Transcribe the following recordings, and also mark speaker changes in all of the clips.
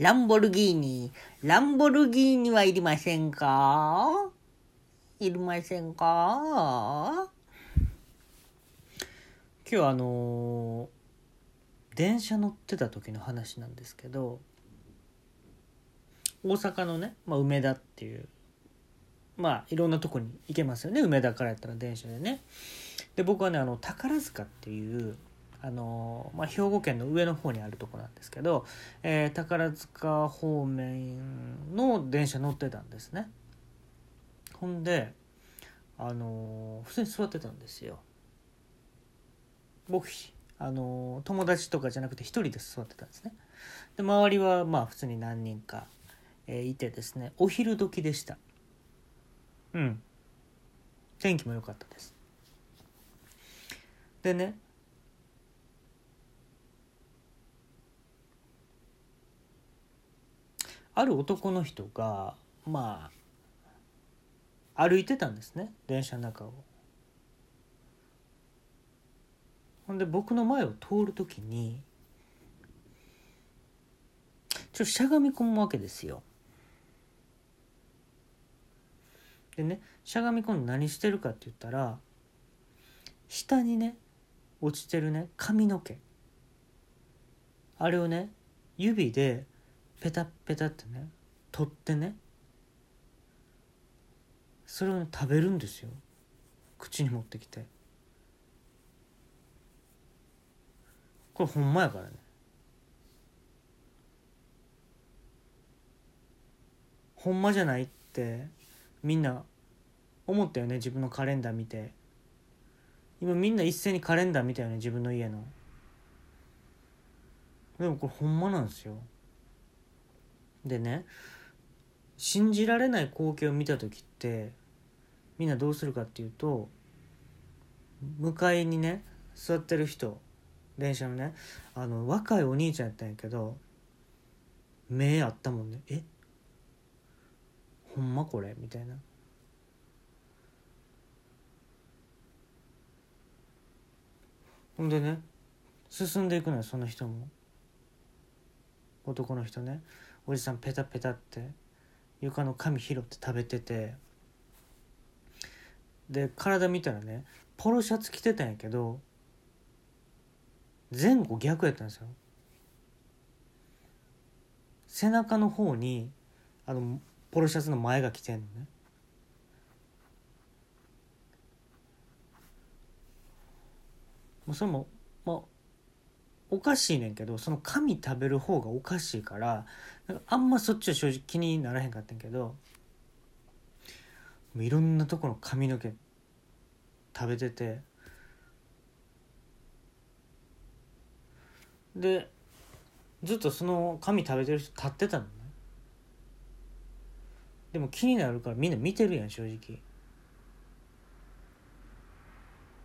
Speaker 1: ランボルギーニ。ランボルギーニはいりませんか？いりませんか？今日あのー、電車乗ってた時の話なんですけど大阪のね、まあ、梅田っていうまあいろんなとこに行けますよね梅田からやったら電車でね。で僕はねあの宝塚っていうあのまあ、兵庫県の上の方にあるとこなんですけど、えー、宝塚方面の電車乗ってたんですね。ほんであの普通に座ってたんですよ。僕あの友達とかじゃなくて一人で座ってたんですね。で周りはまあ普通に何人か、えー、いてですね。お昼時でした。うん。天気も良かったです。でねある男の人がまあ歩いてたんですね電車の中を。ほんで僕の前を通る時にちょっとしゃがみ込むわけですよ。でねしゃがみ込んで何してるかって言ったら下にね落ちてるね髪の毛あれをね指でペタペタってね取ってねそれをね食べるんですよ。口に持ってきて。これほんまやからね。ほんまじゃないってみんな思ったよね自分のカレンダー見て。今みんな一斉にカレンダー見たよね自分の家の。でもこれほんまなんですよ。でね信じられない光景を見た時ってみんなどうするかっていうと向かいにね座ってる人電車のねあの若いお兄ちゃんやったんやけど目あったもんね。え？ほんまこれ？みたいな。ほんでね進んでいくのよその人も。男の人ね。おじさんペタペタって床の紙拾って食べててで体見たらねポロシャツ着てたんやけど前後逆やったんですよ。背中の方にあのポロシャツの前が着てんのね。もうそれもまあおかしいねんけどその紙食べる方がおかしいからあんまそっちは正直気にならへんかったんけどいろんなとこの髪の毛食べててでずっとその紙食べてる人立ってたのね。でも気になるからみんな見てるやん正直。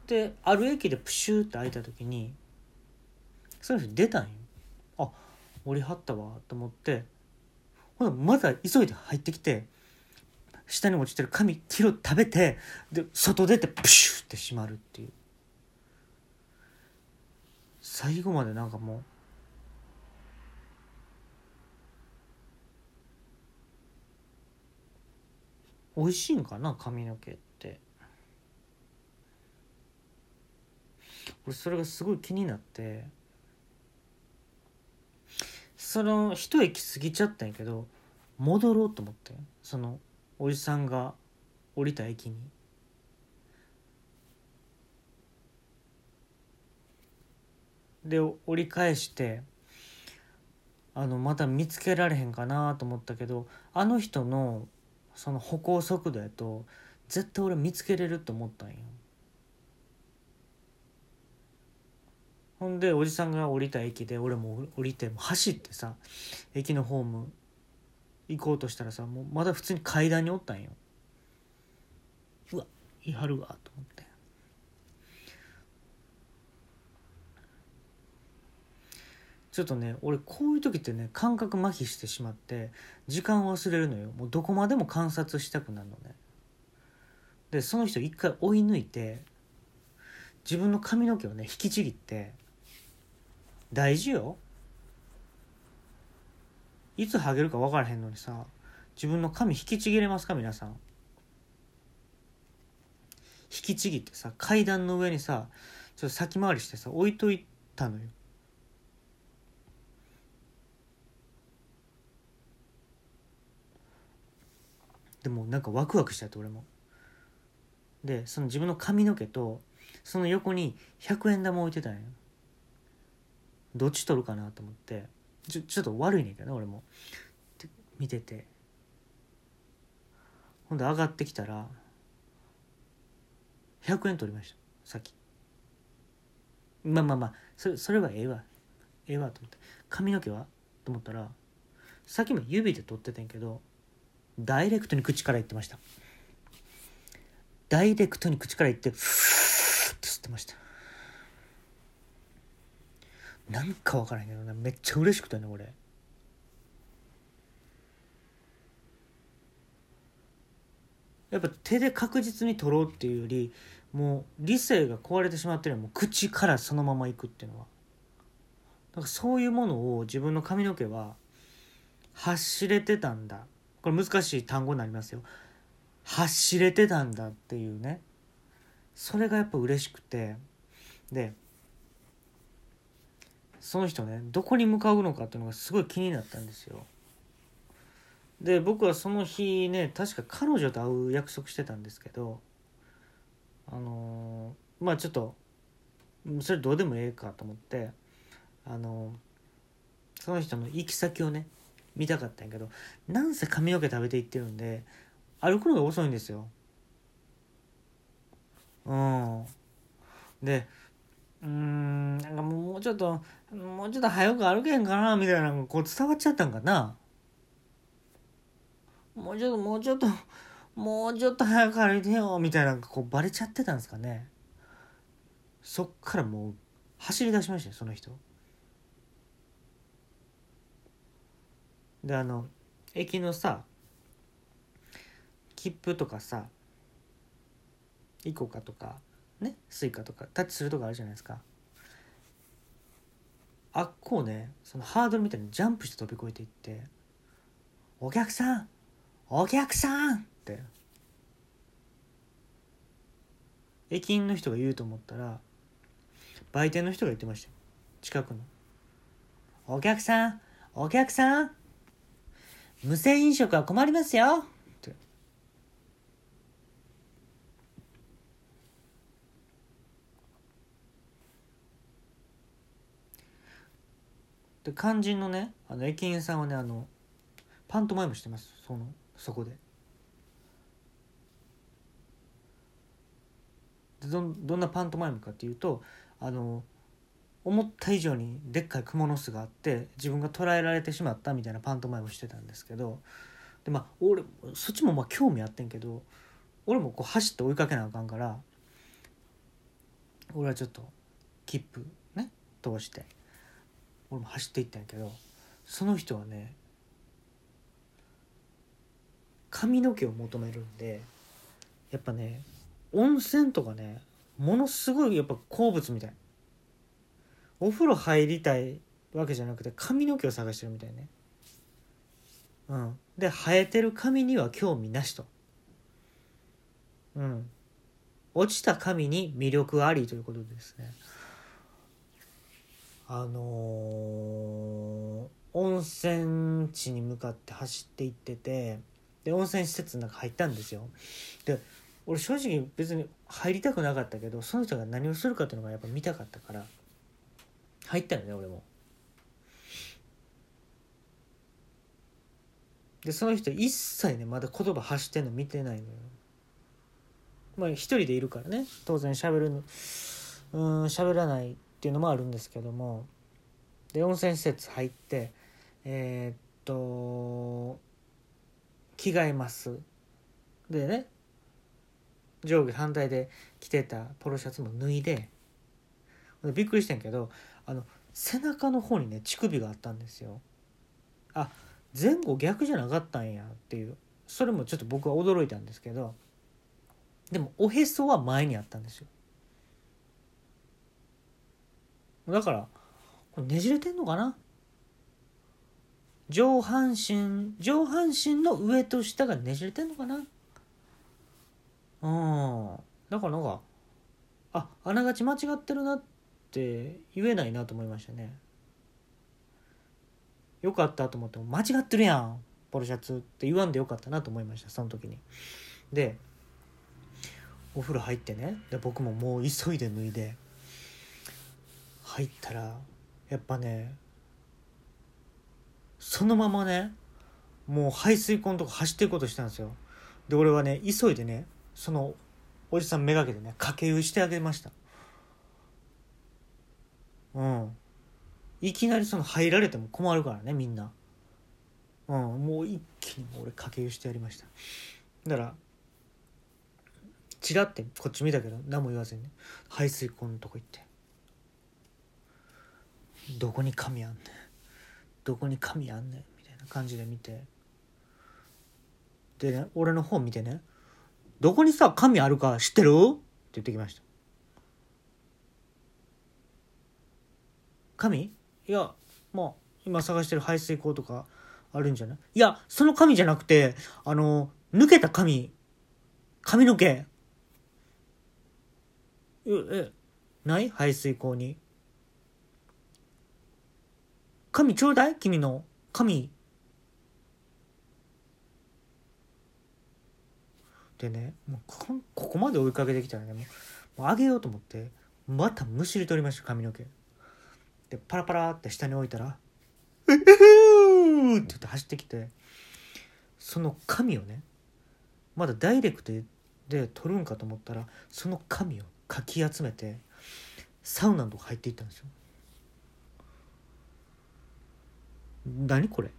Speaker 1: である駅でプシューって開いた時にその人出たんよ。あ降りはったわと思って。ほなまだ急いで入ってきて下に落ちてる紙キロ食べてで外出てプシュって閉まるっていう。最後までなんかもう美味しいんかな髪の毛って。俺それがすごい気になって。その一駅過ぎちゃったんやけど戻ろうと思ってそのおじさんが降りた駅に。で折り返してあのまた見つけられへんかなと思ったけどあの人のその歩行速度やと絶対俺見つけれると思ったんよ。ほんでおじさんが降りた駅で俺も降りて走ってさ駅のホーム行こうとしたらさもうまだ普通に階段におったんよ。うわいはるわと思って。ちょっとね俺こういう時ってね感覚麻痺してしまって時間忘れるのよ。もうどこまでも観察したくなるのね。でその人一回追い抜いて自分の髪の毛をね引きちぎって大事よ。いつハゲるか分からへんのにさ自分の髪引きちぎれますか皆さん。引きちぎってさ階段の上にさちょっと先回りしてさ置いといたのよ。でもなんかワクワクしちゃって俺も。でその自分の髪の毛とその横に100円玉置いてたんよ。どっち取るかなと思ってちょちょっと悪いねんけどね俺も。見てて。ほんで上がってきたら100円取りました。さっきまあまあまあそれそれはええわ。ええわと思って。髪の毛は？と思ったらさっきも指で取っててんけどダイレクトに口から言ってました。ダイレクトに口から言ってふーっと吸ってました。なんか分からへんけどな。めっちゃ嬉しくてね俺。やっぱ手で確実に取ろうっていうよりもう理性が壊れてしまってるもう口からそのままいくっていうのは。なんかそういうものを自分の髪の毛は走れてたんだ。これ難しい単語になりますよ。走れてたんだっていうね。それがやっぱ嬉しくて。でその人ねどこに向かうのかっていうのがすごい気になったんですよ。で僕はその日ね確か彼女と会う約束してたんですけどあのーまあちょっとそれどうでもええかと思ってあのーその人の行き先をね見たかったんやけどなんせ髪の毛食べていってるんで歩くのが遅いんですよ。うん。でうんなんかもうちょっともうちょっと早く歩けんかなみたいなのがこう伝わっちゃったんかな。もうちょっともうちょっともうちょっと早く歩いてよみたいなこうバレちゃってたんですかね。そっからもう走り出しましたよその人。であの駅のさ切符とかさ ICOCA とかね Suica とかタッチするとこあるじゃないですか。あっこうねそのハードルみたいにジャンプして飛び越えていって「お客さんお客さん!」って駅員の人が言うと思ったら売店の人が言ってましたよ。近くの「お客さんお客さん無銭飲食は困りますよ」ってで肝心のねあの駅員さんはねあのパントマイムしてます。そのそこで。でどんどんなパントマイムかっていうとあの思った以上にでっかい蜘蛛の巣があって自分が捕らえられてしまったみたいなパントマイムしてたんですけどでまあ俺そっちもまあ興味あってんけど俺もこう走って追いかけなあかんから俺はちょっと切符ね通して。俺も走っていったんやけどその人はね髪の毛を求めるんでやっぱね温泉とかねものすごいやっぱ好物みたい。お風呂入りたいわけじゃなくて髪の毛を探してるみたいね。うん。で生えてる髪には興味なしと。うん。落ちた髪に魅力ありということですね。あのー温泉地に向かって走って行っててで温泉施設の中入ったんですよ。で俺正直別に入りたくなかったけどその人が何をするかっていうのがやっぱ見たかったから入ったよね俺も。でその人一切ねまだ言葉発してんの見てないのよ。まあ一人でいるからね当然喋るのうん喋らないっていうのもあるんですけども。で温泉施設入ってえーっと着替えます。でね上下反対で着てたポロシャツも脱いで。でびっくりしてんけどあの背中の方にね乳首があったんですよ。あ前後逆じゃなかったんやっていう。それもちょっと僕は驚いたんですけど。でもおへそは前にあったんですよ。だからねじれてんのかな？上半身上半身の上と下がねじれてんのかな？うん。だからなんかああながち間違ってるなって言えないなと思いましたね。よかったと思っても間違ってるやんポロシャツって言わんでよかったなと思いましたその時に。でお風呂入ってね。で僕ももう急いで脱いで。入ったらやっぱねそのままねもう排水溝のとこ走っていこうとしたんですよ。で俺はね急いでねそのおじさんめがけてねかけ湯してあげました。うん。いきなりその入られても困るからねみんな。うんもう一気に俺かけ湯してやりました。だからチラってこっち見たけど何も言わずにね排水溝のとこ行って「どこに神あんねん。どこに神あんねん」みたいな感じで見て。でね俺の本見てね「どこにさ神あるか知ってる?」って言ってきました。神？いやまあ今探してる排水溝とかあるんじゃない？いやその神じゃなくてあの抜けた髪髪の毛。ええない？排水溝に。髪ちょうだい？君の髪でねもうここまで追いかけてきたらねもうあげようと思ってまたむしり取りました髪の毛でパラパラって下に置いたら「うふふー!」って言って走ってきてその髪をねまだダイレクトで撮るんかと思ったらその髪をかき集めてサウナのとこ入っていったんですよ。何これ？